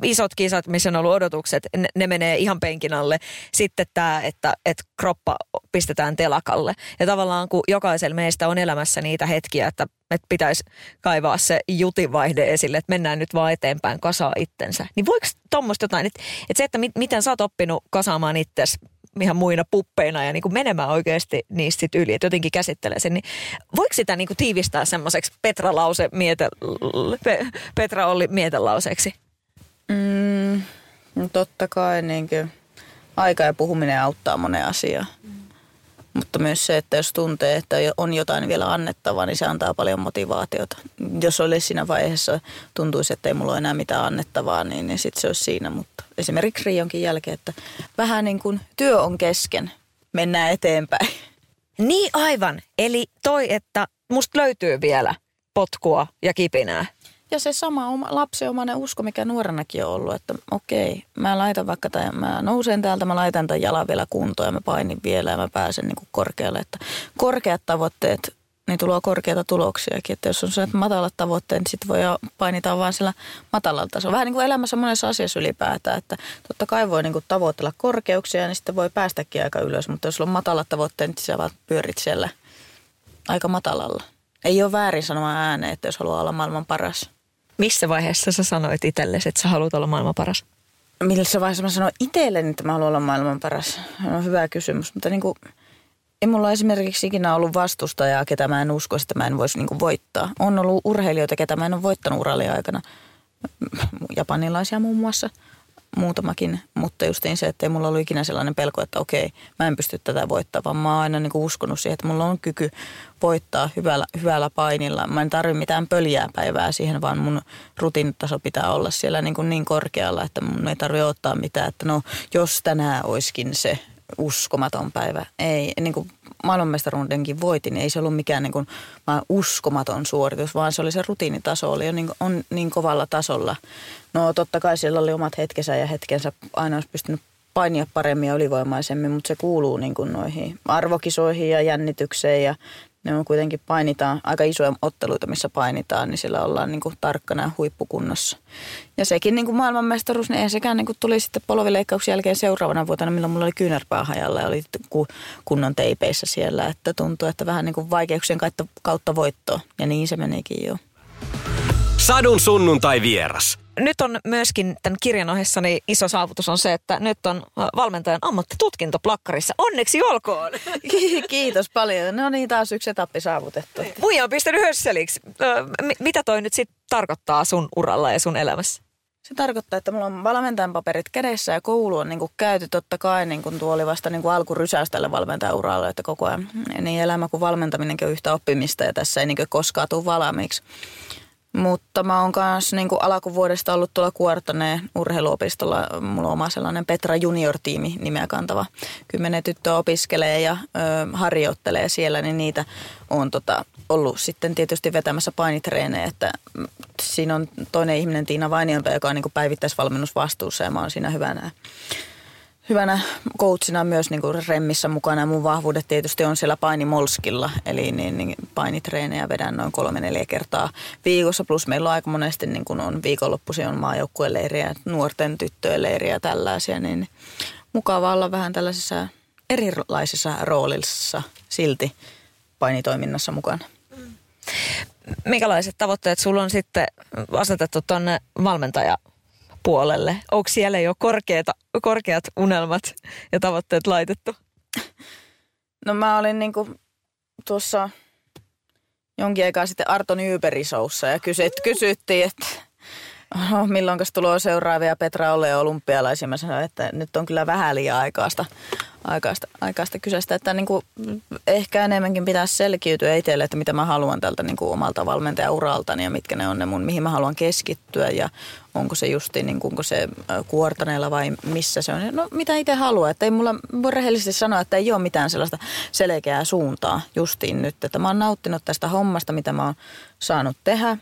isot kisat, missä on ollut odotukset, ne, ne menee ihan penkin alle. Sitten tämä, että, että kroppa pistetään telakalle. Ja tavallaan kun jokaisella meistä on elämässä niitä hetkiä, että, että pitäisi kaivaa se jutinvaihde esille, että mennään nyt vaan eteenpäin, kasaa itsensä. Niin voiko tuommoista jotain, että, että se, että miten sä oot oppinut kasaamaan itsesi ihan muina puppeina ja niin kuin menemään oikeasti niistä sit yli, että jotenkin käsittelee sen, niin voiko sitä niin kuin tiivistää semmoiseksi Petra Lause miete, Petra Olli mietelauseeksi? Mm, no totta kai niin kuin aika ja puhuminen auttaa moneen asiaan. Mm. Mutta myös se, että jos tuntee, että on jotain vielä annettavaa, niin se antaa paljon motivaatiota. Jos olisi siinä vaiheessa, tuntuisi, että ei mulla ole enää mitään annettavaa, niin, niin sitten se olisi siinä. Mutta esimerkiksi Rionkin jälkeen, että vähän niin kuin työ on kesken, mennään eteenpäin. Niin aivan. Eli toi, että musta löytyy vielä potkua ja kipinää. Ja se sama oma, lapsenomainen usko, mikä nuorenakin on ollut, että okei, mä laitan vaikka, tai mä nousen täältä, mä laitan tämän jalan vielä kuntoon ja mä painin vielä ja mä pääsen niin kuin korkealle. Että korkeat tavoitteet, niin tulee korkeita tuloksiakin. Että jos on se matalat tavoitteet, niin sitten voi painita vaan sillä matalalla tasolla. Vähän niin kuin elämässä monessa asiassa ylipäätään, että totta kai voi niin kuin tavoitella korkeuksia, niin sitten voi päästäkin aika ylös. Mutta jos on matalat tavoitteet, niin sä vaan pyörit siellä aika matalalla. Ei ole väärin sanoa ääneen, että jos haluaa olla maailman paras – missä vaiheessa sä sanoit itsellesi, että sä haluat olla maailman paras? Missä vaiheessa mä sanoin itselleni, että mä haluan olla maailman paras? No, hyvä kysymys, mutta niin kuin, ei mulla esimerkiksi ikinä ollut vastustajaa, ketä mä en usko, että mä en voisi niin kuin voittaa. On ollut urheilijoita, ketä mä en ole voittanut urallin aikana. Japanilaisia muun muassa – muutamakin, mutta just se, että ei mulla ollut ikinä sellainen pelko, että okei, mä en pysty tätä voittamaan, vaan mä oon aina niin uskonut siihen, että mulla on kyky voittaa hyvällä, hyvällä painilla. Mä en tarvi mitään pöljää päivää siihen, vaan mun rutiinitaso pitää olla siellä niin, kuin niin korkealla, että mun ei tarvi ottaa mitään, että no jos tänään olisikin se uskomaton päivä. Ei, niin kuin maailmanmestaruudenkin voitin, niin ei se ollut mikään niin kuin, uskomaton suoritus, vaan se oli se rutiinitaso, oli jo niin, on niin kovalla tasolla. No totta kai siellä oli omat hetkensä ja hetkensä aina olisi pystynyt painia paremmin ja ylivoimaisemmin, mutta se kuuluu niin kuin noihin arvokisoihin ja jännitykseen ja ne on kuitenkin painitaan, aika isoja otteluita, missä painitaan, niin sillä ollaan niin kuin tarkkana ja huippukunnossa. Ja sekin niin kuin maailmanmestaruus, niin ei sekään niin kuin tuli sitten polvileikkauksen jälkeen seuraavana vuotena, milloin mulla oli kyynärpää hajalla ja oli kunnon teipeissä siellä, että tuntui, että vähän niin kuin vaikeuksien kautta, kautta voittoa. Ja niin se menikin jo. Sadun sunnuntai vieras nyt on myöskin tämän kirjan ohessa niin iso saavutus on se, että nyt on valmentajan ammattitutkinto plakkarissa. Onneksi olkoon! Kiitos paljon. No niin, taas yksi etappi saavutettu. Muija on pistänyt hösseliksi. Mitä toi nyt sitten tarkoittaa sun uralla ja sun elämässä? Se tarkoittaa, että mulla on valmentajan paperit kädessä ja koulu on niin kuin käyty totta kai, niin kuin tuo oli vasta niin kuin alkurysäys tälle valmentajauralle, että koko ajan niin elämä kuin valmentaminenkin on yhtä oppimista ja tässä ei niin kuin koskaan tule valmiiksi. Mutta mä oon kanssa niin alkuvuodesta ollut tuolla Kuortaneen urheiluopistolla. Mulla on oma sellainen Petra Junior-tiimi nimeä kantava. Kymmenen tyttöä opiskelee ja ö, harjoittelee siellä, niin niitä on tota, ollut sitten tietysti vetämässä painitreenejä. Että siinä on toinen ihminen Tiina Vainionpää, joka on niin päivittäisvalmennusvastuussa ja mä oon siinä hyvänä hyvänä coachina myös niin kuin remmissä mukana. Mun vahvuudet tietysti on siellä painimolskilla, eli niin, niin painitreenejä vedän noin kolme neljä kertaa viikossa. Plus meillä on aika monesti niin kuin on viikonloppuisin on maajoukkueleiriä, nuorten tyttöjen leiriä ja tällaisia, niin mukava olla vähän tällaisissa erilaisissa roolissa silti painitoiminnassa mukana. Minkälaiset tavoitteet sulla on sitten asetettu tuonne valmentaja puolelle? Onko siellä jo korkeat, korkeat unelmat ja tavoitteet laitettu? No mä olin niinku tuossa jonkin aikaa sitten Arto Nyberisoussa ja kysyt, kysyttiin, että no, milloin tulee seuraavia Petra Olle olympialaisia. Mä sanoin, että nyt on kyllä vähän liian aikaista aikaista, aikaista kyseistä, että niin kuin ehkä enemmänkin pitäisi selkiytyä itselle, että mitä mä haluan tältä niin kuin omalta valmentajauraltani ja mitkä ne on ne mun, mihin mä haluan keskittyä ja onko se justi niin kuin, onko se kuortaneella vai missä se on. No mitä itse haluaa, että ei mulla voi rehellisesti sanoa, että ei ole mitään sellaista selkeää suuntaa justiin nyt, että mä oon nauttinut tästä hommasta, mitä mä oon saanut tehdä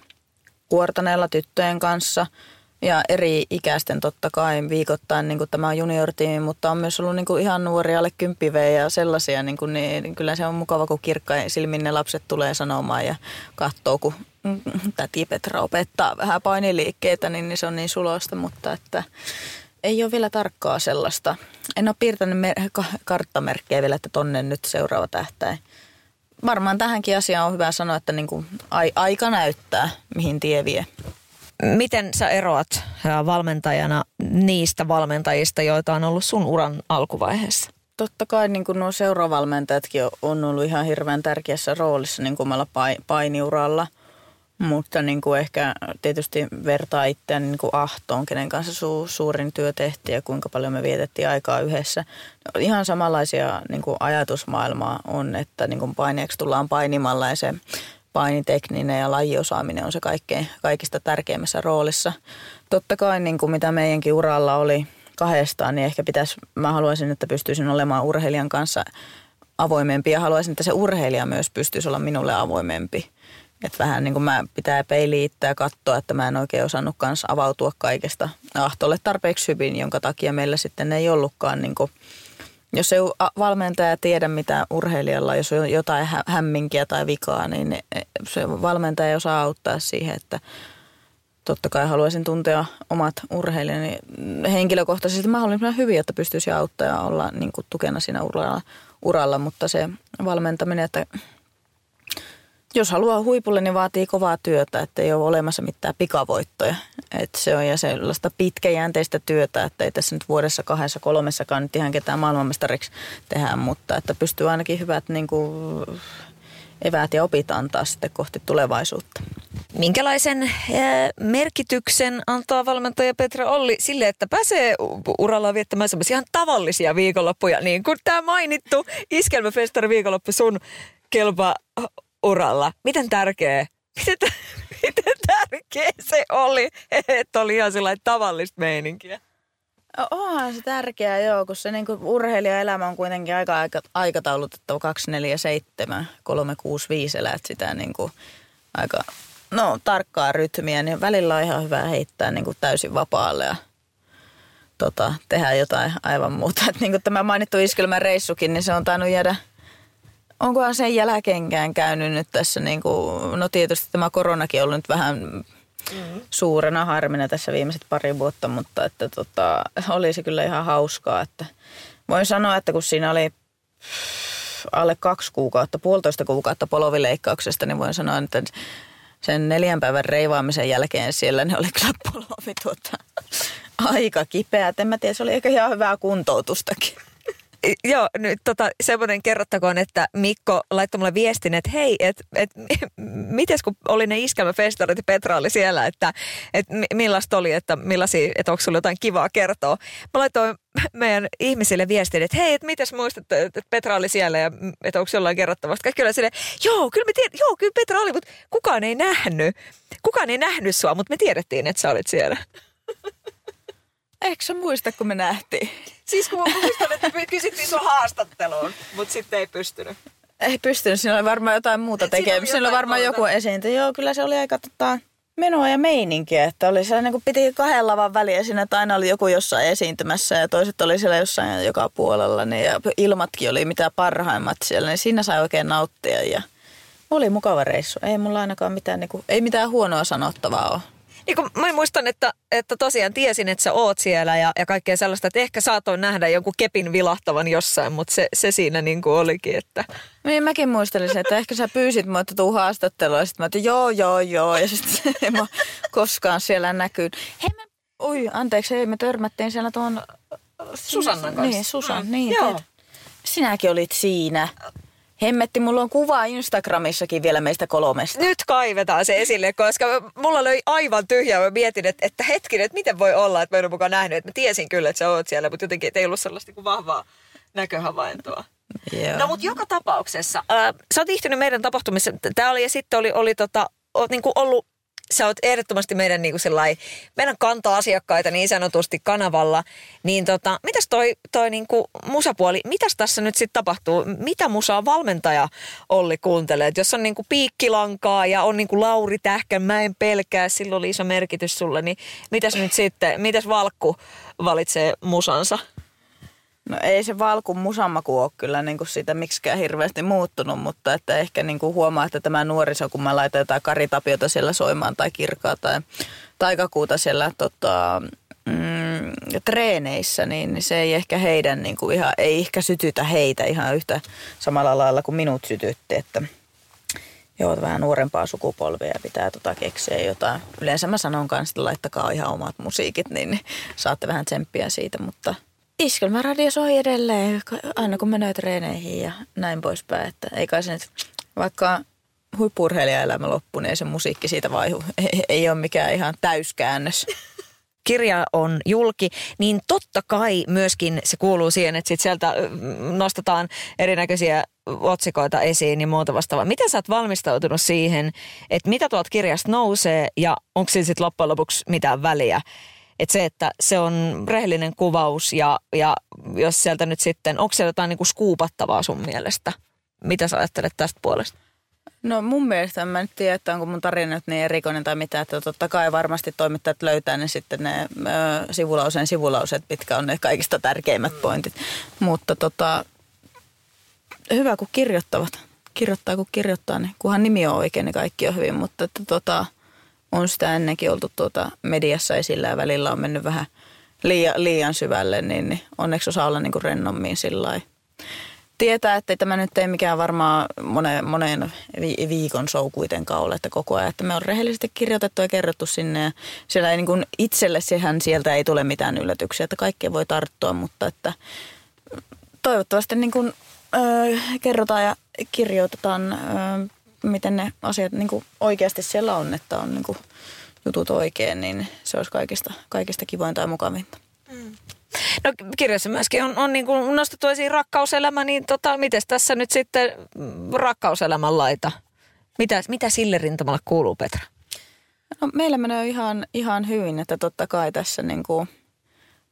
kuortaneella tyttöjen kanssa – ja eri ikäisten totta kai viikoittain niin kuin tämä junior-tiimi, mutta on myös ollut niin kuin ihan nuoria alle kymppivejä ja sellaisia, niin, kuin, niin kyllä se on mukava, kun kirkkain silmin ne lapset tulee sanomaan ja katsoo, kun täti Petra opettaa vähän painiliikkeitä, niin, niin se on niin sulosta, mutta että ei ole vielä tarkkaa sellaista. En ole piirtänyt mer- karttamerkkejä vielä, että tonne nyt seuraava tähtäin. Varmaan tähänkin asiaan on hyvä sanoa, että niin kuin aika näyttää, mihin tie vie. Miten sä eroat valmentajana niistä valmentajista, joita on ollut sun uran alkuvaiheessa? Totta kai niin kuin nuo seuravalmentajatkin on ollut ihan hirveän tärkeässä roolissa niin kuin painiuralla. Mutta niin kuin ehkä tietysti vertaa itseään niin kuin ahtoon, kenen kanssa su- suurin työ tehtiin ja kuinka paljon me vietettiin aikaa yhdessä. Ihan samanlaisia niin kuin ajatusmaailmaa on, että niin kuin paineeksi tullaan painimalla ja se painitekninen ja lajiosaaminen on se kaikkein, kaikista tärkeimmässä roolissa. Totta kai niin kuin mitä meidänkin uralla oli kahdestaan, niin ehkä pitäisi, mä haluaisin, että pystyisin olemaan urheilijan kanssa avoimempi ja haluaisin, että se urheilija myös pystyisi olla minulle avoimempi. Että vähän niin kuin mä pitää peiliittää ja katsoa, että mä en oikein osannut kanssa avautua kaikesta ahtolle tarpeeksi hyvin, jonka takia meillä sitten ei ollutkaan niin kuin – jos ei valmentaja tiedä, mitä urheilijalla, jos on jotain hämminkiä tai vikaa, niin se valmentaja osaa auttaa siihen, että totta kai haluaisin tuntea omat urheilijani henkilökohtaisesti. Mahdollisimman hyvin, että pystyisi auttaa ja olla niin kuin tukena siinä uralla, uralla, mutta se valmentaminen, että jos haluaa huipulle, niin vaatii kovaa työtä, että ei ole olemassa mitään pikavoittoja. Että se on ja sellaista pitkäjänteistä työtä, että ei tässä nyt vuodessa kahdessa kolmessakaan nyt ihan ketään maailmanmestariksi tehdä, mutta että pystyy ainakin hyvät niin kuin, eväät ja opit antaa sitten kohti tulevaisuutta. Minkälaisen äh, merkityksen antaa valmentaja Petra Olli sille, että pääsee uralla viettämään sellaisia ihan tavallisia viikonloppuja, niin kuin tämä mainittu iskelmäfestari viikonloppu sun kelpa uralla. Miten tärkeä, miten, miten tärkeä se oli, että oli ihan sellainen tavallista meininkiä? Onhan se tärkeää, joo, kun se niin urheilijaelämä on kuitenkin aika, aika aikataulutettava 247, 365 elät sitä niin kuin aika no, tarkkaa rytmiä, niin välillä on ihan hyvä heittää niin kuin täysin vapaalle ja tota, tehdä jotain aivan muuta. Et niin kuin tämä mainittu iskelmän reissukin, niin se on tainnut jäädä – onkohan sen jälkeenkään käynyt nyt tässä, niin kuin, no tietysti tämä koronakin on ollut nyt vähän mm-hmm. suurena harmina tässä viimeiset pari vuotta, mutta että tota, olisi kyllä ihan hauskaa, että voin sanoa, että kun siinä oli alle kaksi kuukautta, puolitoista kuukautta polovileikkauksesta, niin voin sanoa, että sen neljän päivän reivaamisen jälkeen siellä ne oli kyllä polovi tuota, aika kipeät. En mä tiedä, se oli ehkä ihan hyvää kuntoutustakin. Joo, nyt tota, semmoinen kerrottakoon, että Mikko laittoi mulle viestin, että hei, että et, mites kun oli ne iskelmäfestarit ja Petra oli siellä, että et millaista oli, että millaisia, että onko sulla jotain kivaa kertoa. Mä laitoin meidän ihmisille viestin, että hei, että mitäs muistatte, että Petra oli siellä ja että onko jollain kerrottavasta. Kaikki oli silleen, joo, kyllä me tiedät, joo, kyllä Petra oli, mutta kukaan ei nähnyt. Kukaan ei nähnyt sua, mutta me tiedettiin, että sä olit siellä. Eikö sä muista, kun me nähtiin? Siis kun mä muistan, että me kysyttiin sun haastatteluun, mutta sitten ei pystynyt. Ei pystynyt, siinä oli varmaan jotain muuta tekemistä. Siinä oli varmaan muuta. joku esiinty. Joo, kyllä se oli aika tota, menoa ja meininkiä, että oli sellainen, kun piti kahden lavan väliä siinä, että aina oli joku jossain esiintymässä ja toiset oli siellä jossain joka puolella niin, ja ilmatkin oli mitä parhaimmat siellä, niin siinä sai oikein nauttia ja oli mukava reissu. Ei mulla ainakaan mitään, niin kuin, ei mitään huonoa sanottavaa ole. Niin kun mä muistan, että, että tosiaan tiesin, että sä oot siellä ja, ja kaikkea sellaista, että ehkä saatoin nähdä jonkun kepin vilahtavan jossain, mutta se, se siinä niin kuin olikin, että... Niin mäkin muistelisin, että ehkä sä pyysit mua, että tuu haastattelua ja sitten mä että joo, joo, joo ja sitten ei mä koskaan siellä näkyy. Hei mä, ui, anteeksi, ei me törmättiin siellä tuon... Susannan kanssa. Niin, Susan, mm. niin. Joo. Sinäkin olit siinä. Hemmetti, mulla on kuva Instagramissakin vielä meistä kolmesta. Nyt kaivetaan se esille, koska mulla löi aivan tyhjää. Mä mietin, että, että hetkinen, että miten voi olla, että mä en ole mukaan nähnyt. Että mä tiesin kyllä, että sä oot siellä, mutta jotenkin ei ollut sellaista kuin vahvaa näköhavaintoa. Yeah. No mutta joka tapauksessa, äh, sä oot meidän tapahtumissa. Tämä oli ja sitten oli, oli tota, oot niinku ollut sä oot ehdottomasti meidän, niin kuin meidän kanta-asiakkaita niin sanotusti kanavalla, niin tota, mitäs toi, toi niin kuin musapuoli, mitäs tässä nyt sitten tapahtuu? Mitä musaa valmentaja Olli kuuntelee? Et jos on niin kuin piikkilankaa ja on niin kuin Lauri Tähkän, mä en pelkää, silloin oli iso merkitys sulle, niin mitäs nyt sitten, mitäs Valkku valitsee musansa? No ei se valkun musammaku ole kyllä niin kuin siitä miksikään hirveästi muuttunut, mutta että ehkä niin kuin huomaa, että tämä nuoriso, kun mä laitan jotain karitapiota siellä soimaan tai kirkaa tai taikakuuta siellä tota, mm, treeneissä, niin se ei ehkä heidän, niin kuin ihan, ei ehkä sytytä heitä ihan yhtä samalla lailla kuin minut sytytti, että joo, vähän nuorempaa sukupolvea pitää tota keksiä jotain. Yleensä mä sanon kanssa, että laittakaa ihan omat musiikit, niin saatte vähän tsemppiä siitä, mutta – Iskelmäradio soi edelleen aina kun menee treeneihin ja näin poispäin. Että ei kai se nyt, vaikka huippurheilijaelämä loppu, niin ei se musiikki siitä vaihu. Ei, ei ole mikään ihan täyskäännös. Kirja on julki, niin totta kai myöskin se kuuluu siihen, että sit sieltä nostetaan erinäköisiä otsikoita esiin ja muuta vastaavaa. Miten sä oot valmistautunut siihen, että mitä tuolta kirjasta nousee ja onko siinä sitten loppujen lopuksi mitään väliä? Että se, että se on rehellinen kuvaus ja, ja jos sieltä nyt sitten, onko siellä jotain niinku skuupattavaa sun mielestä? Mitä sä ajattelet tästä puolesta? No mun mielestä mä en tiedä, että onko mun tarina nyt niin erikoinen tai mitä, että totta kai varmasti toimittajat löytää ne sitten ne ö, sivulauseen sivulauseet, mitkä on ne kaikista tärkeimmät pointit. Mutta tota, hyvä kun kirjoittavat. Kirjoittaa kun kirjoittaa, niin kunhan nimi on oikein, niin kaikki on hyvin. Mutta että tota, on sitä ennenkin oltu tuota mediassa esillä ja välillä on mennyt vähän liian, liian syvälle, niin, niin onneksi osaa olla niin kuin rennommin sillä Tietää, että tämä nyt ei mikään varmaan moneen, moneen viikon show kuitenkaan ole, että koko ajan, että me on rehellisesti kirjoitettu ja kerrottu sinne ja siellä ei niin kuin itselle sehän sieltä ei tule mitään yllätyksiä, että kaikkea voi tarttua, mutta että toivottavasti niin kuin, ö, kerrotaan ja kirjoitetaan ö, miten ne asiat niin kuin oikeasti siellä on, että on niin kuin jutut oikein, niin se olisi kaikista, kaikista kivointa ja mukavinta. Mm. No kirjassa myöskin on, on niin kuin nostettu esiin rakkauselämä, niin tota, miten tässä nyt sitten rakkauselämän laita? Mitä, mitä sille rintamalle kuuluu, Petra? No, meillä menee ihan, ihan hyvin, että totta kai tässä niin kuin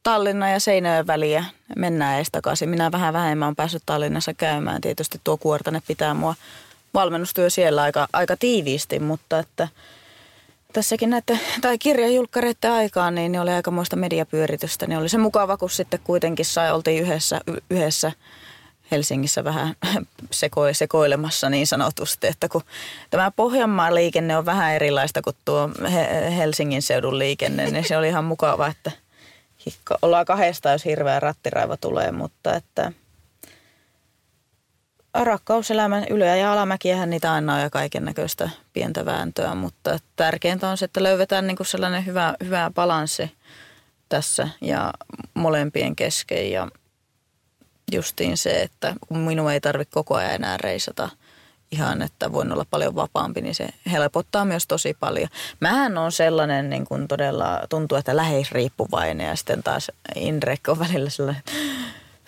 Tallinna ja Seinäjoen väliä mennään ees takaisin. Minä vähän vähemmän olen päässyt Tallinnassa käymään. Tietysti tuo kuortane pitää mua valmennustyö siellä aika, aika tiiviisti, mutta että tässäkin näette, tai kirjajulkkareiden aikaan, niin, niin oli aikamoista mediapyöritystä, niin oli se mukava, kun sitten kuitenkin sai, oltiin yhdessä, yhdessä Helsingissä vähän seko, sekoilemassa niin sanotusti, että kun tämä Pohjanmaan liikenne on vähän erilaista kuin tuo Helsingin seudun liikenne, niin se oli ihan mukava, että ollaan kahdesta, jos hirveä rattiraiva tulee, mutta että rakkauselämän ylä- ja alamäkiähän niitä aina on ja kaiken näköistä pientä vääntöä, mutta tärkeintä on se, että löydetään niin sellainen hyvä, hyvä balanssi tässä ja molempien kesken ja justiin se, että kun minun ei tarvitse koko ajan enää reisata ihan, että voin olla paljon vapaampi, niin se helpottaa myös tosi paljon. Mähän on sellainen niin kuin todella tuntuu, että läheisriippuvainen ja sitten taas Inrek on välillä sellainen,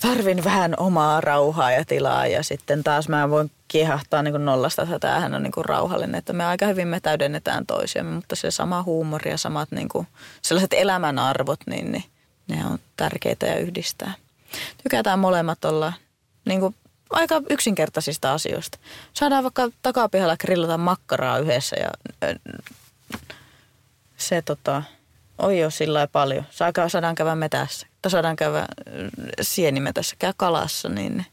tarvin vähän omaa rauhaa ja tilaa ja sitten taas mä voin kiehahtaa niin kuin nollasta, tämähän on niin kuin rauhallinen, että me aika hyvin me täydennetään toisiamme, mutta se sama huumori ja samat niin kuin sellaiset elämänarvot, niin, niin ne on tärkeitä ja yhdistää. Tykätään molemmat olla niin kuin aika yksinkertaisista asioista. Saadaan vaikka takapihalla grillata makkaraa yhdessä ja se tota, on jo sillä paljon. Saadaan käydä metässä, tai saadaan käydä sienimetässä, käy kalassa, niin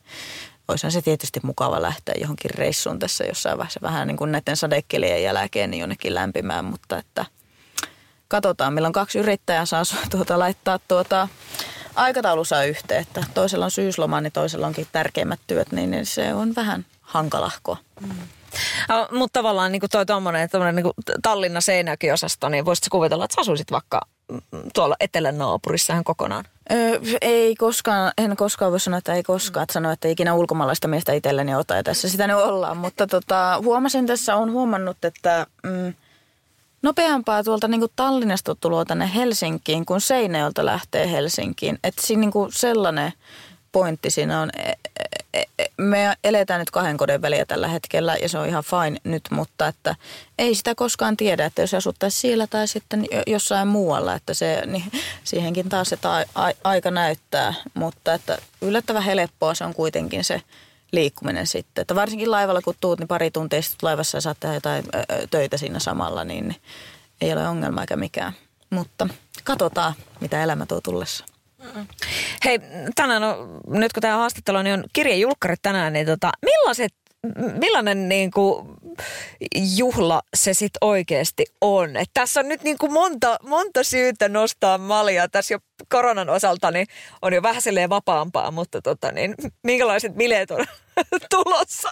olisihan se tietysti mukava lähteä johonkin reissuun tässä jossain vaiheessa vähän niin kuin näiden sadekelien jälkeen niin jonnekin lämpimään, mutta että katsotaan, milloin kaksi yrittäjää saa tuota, laittaa tuota, aikataulussa yhteen, että toisella on syysloma, niin toisella onkin tärkeimmät työt, niin se on vähän hankalahko. Mm. No, mutta tavallaan niin kuin toi tommonen, niin Tallinna Seinäjoki-osasto, niin voisitko kuvitella, että sä asuisit vaikka tuolla etelän naapurissa ihan kokonaan? Ei koskaan, en koskaan voi sanoa, että ei koskaan. Että sanoa, että ikinä ulkomaalaista miestä itselleni ota ja tässä sitä nyt ollaan. Mutta tota, huomasin tässä, on huomannut, että mm, nopeampaa tuolta niin kuin Tallinnasta tuloa tänne Helsinkiin, kun Seinäjolta lähtee Helsinkiin. Että siinä niin kuin sellainen pointti siinä on. E, e, e, me eletään nyt kahden kodin väliä tällä hetkellä ja se on ihan fine nyt, mutta että ei sitä koskaan tiedä, että jos asuttaisiin siellä tai sitten jossain muualla, että se, niin siihenkin taas että aika näyttää, mutta että yllättävän helppoa se on kuitenkin se liikkuminen sitten. Että varsinkin laivalla kun tuut, niin pari tuntia laivassa ja saat tehdä jotain töitä siinä samalla, niin ei ole ongelma eikä mikään. Mutta katsotaan, mitä elämä tuo tullessa. Hei, tänään on, nyt kun tämä haastattelu niin on kirjejulkkarit tänään, niin tota, millaiset millainen niin kuin, juhla se sitten oikeasti on? Et tässä on nyt niin kuin monta, monta syytä nostaa malia. Tässä jo koronan osalta niin on jo vähän vapaampaa, mutta tota, niin, minkälaiset bileet on tulossa?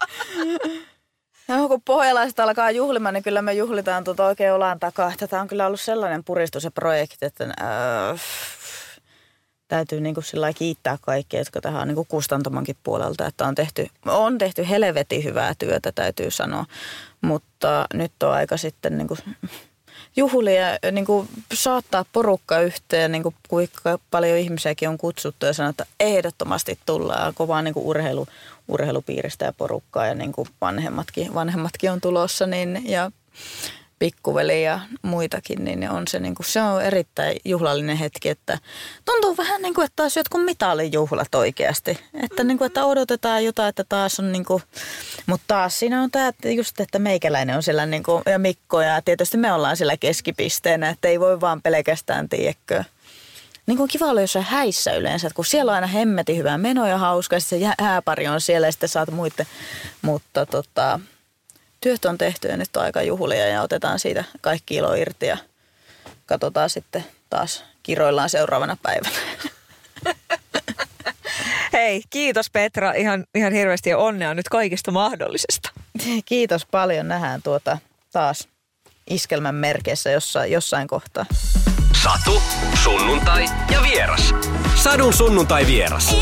No, kun pohjalaiset alkaa juhlimaan, niin kyllä me juhlitaan tuota oikein olan takaa. Tämä on kyllä ollut sellainen puristus ja projekti, että äh, täytyy niin kuin sillä kiittää kaikkia, jotka tähän on niin kuin kustantamankin puolelta, että on tehty, on tehty helvetin hyvää työtä, täytyy sanoa. Mutta nyt on aika sitten niin kuin juhlia, niin kuin saattaa porukka yhteen, niin kuin kuinka paljon ihmisiäkin on kutsuttu ja sanoo, että ehdottomasti tullaan kovaa niin kuin urheilu, urheilupiiristä ja porukkaa ja niin kuin vanhemmatkin, vanhemmatkin on tulossa. Niin, ja pikkuveli ja muitakin, niin on se, niin kuin, se on erittäin juhlallinen hetki, että tuntuu vähän niin kuin, että taas jotkut mitalijuhlat oikeasti. Että, niin kuin, että odotetaan jotain, että taas on niin kuin, mutta taas siinä on tämä just, että meikäläinen on siellä niin kuin, ja Mikko ja tietysti me ollaan siellä keskipisteenä, että ei voi vaan pelkästään tiedäkö. Niin kuin kiva olla jossain häissä yleensä, että kun siellä on aina hemmetin hyvää menoa ja hauska, se hääpari on siellä ja sitten saat muiden, mutta tota, työt on tehty ja nyt on aika juhlia ja otetaan siitä kaikki ilo irti ja katsotaan sitten taas kiroillaan seuraavana päivänä. Hei, kiitos Petra ihan, ihan hirveästi ja onnea nyt kaikista mahdollisesta. Kiitos paljon, nähdään tuota taas iskelmän merkeissä jossain, jossain kohtaa. Satu, sunnuntai ja vieras. Sadun sunnuntai vieras.